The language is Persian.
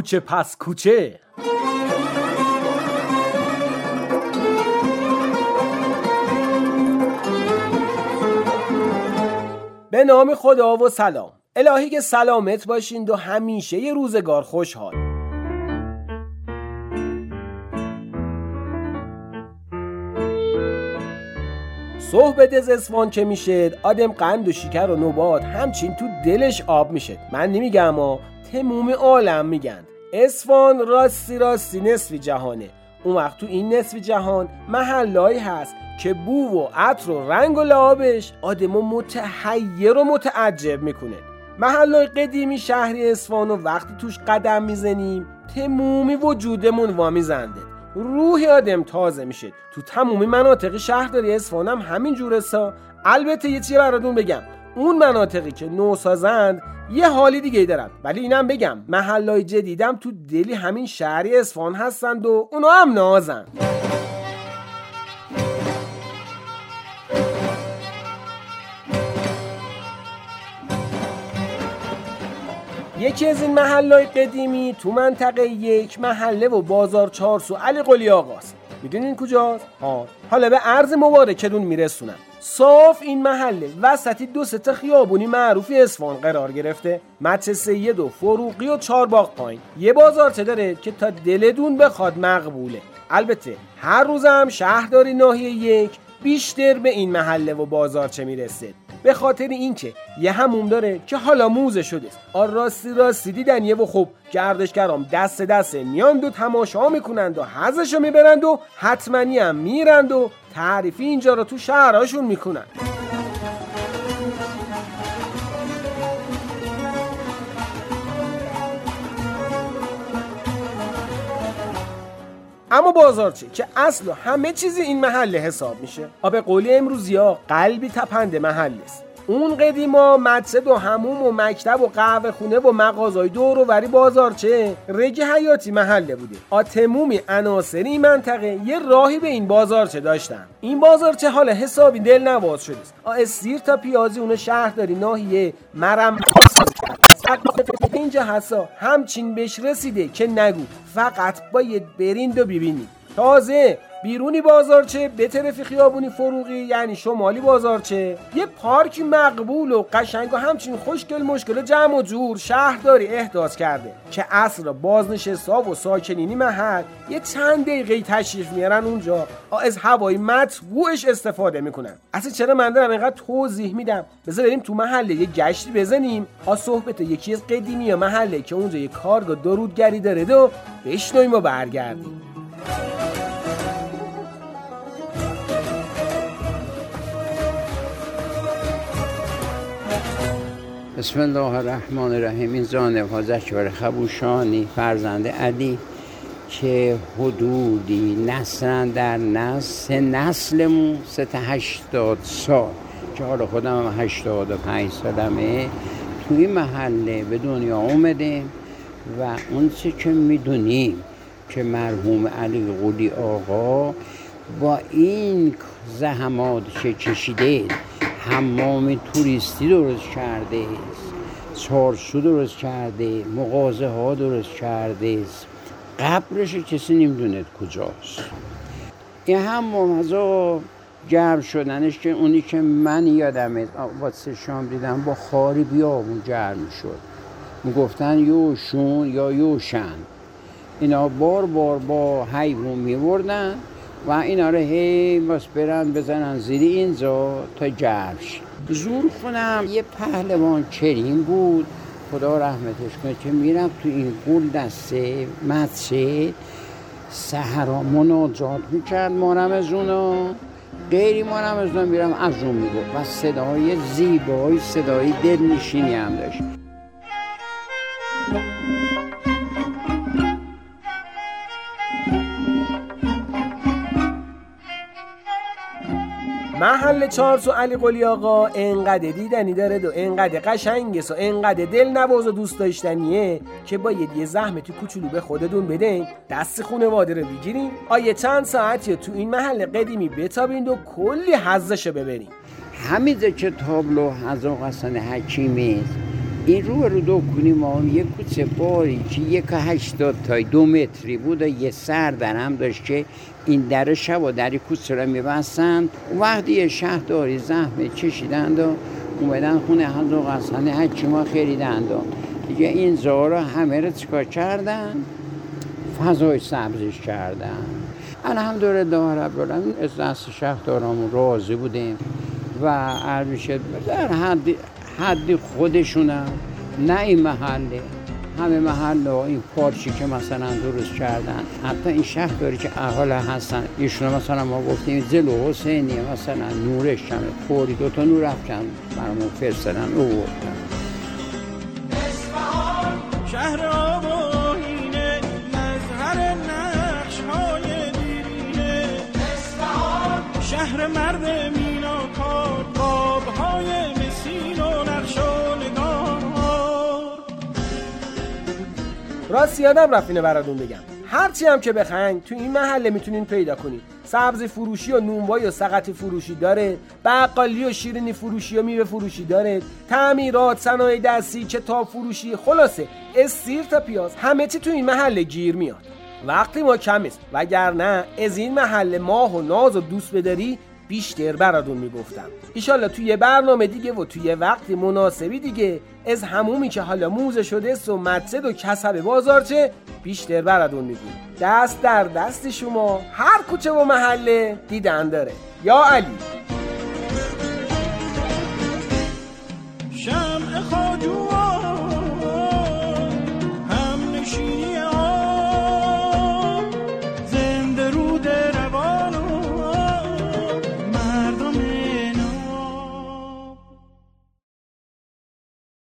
کوچه پس کوچه. به نام خدا و سلام. الهی که سلامت باشین و همیشه یه روزگار خوشحال. صبح دز اسفان که میشه آدم قند و شکر و نوبات همچین تو دلش آب میشه من نمیگم اما تموم عالم میگن. اسفان راستی راستی نصفی جهانه. اون وقت تو این نصفی جهان محلایی هست که بو و عطر و رنگ و لعابش آدمو متحیر و متعجب می‌کنه. محلای قدیمی شهری اسفان و وقتی توش قدم می‌زنیم تمومی وجودمون وامی زنده روحی آدم تازه میشه. تو تمومی مناطق شهرداری هم همین جورسا البته یه چیه براتون بگم. اون مناطقی که نو سازند یه حالی دیگه دارن. ولی اینم بگم محلای جدیدم تو دلی همین شهری اصفهان هستند و اونا هم نازن. یکی از این محلهای قدیمی تو منطقه یک محله و بازار چارسو علی قلی آقاست. می‌دونین کجاست؟ ها حالا به عرض مبارکتون میرسونم. صاف این محله وسطی دو سه خیابونی معروفی اسفان قرار گرفته. مچ سید و فروغی و چهار باغ پایین. یه بازارچه داره که تا دلتون بخواد مقبوله. البته هر روزم شهرداری ناحیه یک بیشتر به این محله و بازارچه می‌رسه. به خاطر اینکه یه هموم داره که حالا موزه شده آر راستی راستی دیدن و خب گردشگرام دست دست میان دو تماشا می‌کنند و حزشو می‌برند و حتمنی هم میرند و تعریفی اینجا رو تو شهرهاشون می‌کنند اما بازارچه که اصل همه چیزی این محله حساب میشه. آب قولی امروزی ها قلبی تپنده محله است اون قدیما مدرسه و هموم و مکتب و قهوه خونه و مغازای دور و وری بازارچه رگ حیاتی محله بوده. آتمومی عناصری این منطقه. یه راهی به این بازارچه داشتن؟ این بازارچه حالا حسابی دل نواز شده است. سیر تا پیازی اون شهرداری ناحیه مرم. اینجا حسا همچین بهش رسیده که نگو. فقط باید برین و ببینید تازه بیرونی بازارچه به طرف خیابونی فروغی یعنی شمالی بازارچه. یه پارک مقبول و قشنگ و همچین خوشگل مشکل جمع و جور شهرداری احداث کرده که اصر بازنشستا و ساکنینی محل یه چند دقیقه تشریف میارن اونجا. از هوای مطبوعش استفاده می‌کنن. اصلا چرا من دارم اینقدر توضیح میدم؟ بذار بریم تو محله یه گشتی بزنیم. آ صحبت یکی از قدیمی محله که اونجا یه کارگاه درودگری داره و بشنویم و برگردیم. بسم الله الرحمن الرحیم. این زانه زکبر خبوشانی فرزند علی که حدودی نسل در نسل سه نسلمون سه تا هشتاد سال. که حالا خودم هم هشتاد و پنج سالمه. این محله به دنیا اومده و اون چه که می‌دونیم که مرحوم علی قولی آقا با این زحمات که کشیده حمام توریستی درست کرده چارسو درست کرده مغازه ها درست کرده قبرش کسی نمی‌دونه کجاست. این حمام از گرم شدنش که اونی که من یادمه واسه شام دیدم با خاری بیابون گرم شد می‌گفتن یوشون یا یوشن. اینا بار بار با حیوان میوردن. و اینا رو هی باز برن بزنن زیر اینجا تا جرش زور خونم یه پهلوان کریم بود. خدا رحمتش کنه که میرم تو این گل دسته مدسه سهرا مناجات می‌کرد مارم از اونا. غیری مارم از اونا میرم از اون میگو و صدای زیبایی صدای دلنشینی هم داشت. محل چارس و علی قلی آقا انقدر دیدنی داره و انقدر قشنگه و انقدر دل نواز و دوست داشتنیه که باید یه زحمتی کوچولو به خودتون بدین. دست خونواده رو بگیریم آیه چند ساعتی تو این محل قدیمی بتابین و کلی حزش ببرین. همین که تابلو حضا حسن حکیمی این رو رو دو کنی ما یک کوچه باری که یک هشتاد تای دو متری بود یه سر در هم داشت که این در شب و در کوچه را میبستند. وقتی یه شهرداری زحمه چشیدند و اومدن خونه حضرت حسن هرچی ما خریدند و دیگه این زارا همه رو چکار کردن؟ فضای سبزش کردن. الحمدلله رب از دست شهردارامون راضی بودیم و عرض در حد حد خودشونم. نه این محله. همه محل و این پارچی که مثلا درست کردن. حتی این شهر داری که احال هستن. ایشون مثلا ما گفتیم زل و حسینی مثلا نورش کمه پوری دوتا نور افکن. برامون فرستدن او بردن شهر آباینه مظهر نقش های دیرینه. شهر مرد راست یادم رفت براتون بگم. هرچی هم که بخواین تو این محله می‌تونین پیدا کنید سبزی فروشی و نونوایی و سقط فروشی داره. بقالی و شیرینی فروشی و میوه فروشی داره. تعمیرات صنایع دستی کتاب فروشی. خلاصه استیر تا پیاز همه چی تو این محله گیر میاد. وقتی ما کم است وگرنه از این محله ماه و ناز و دوست بداری بیشتر براتون می‌گفتم. ایشالله توی برنامه دیگه و توی وقتی مناسبی دیگه از همومی که حالا موزه شده و مدسد و کسب بازارچه بیشتر براتون میگیم. دست در دست شما هر کوچه و محله دیدن داره. یا علی.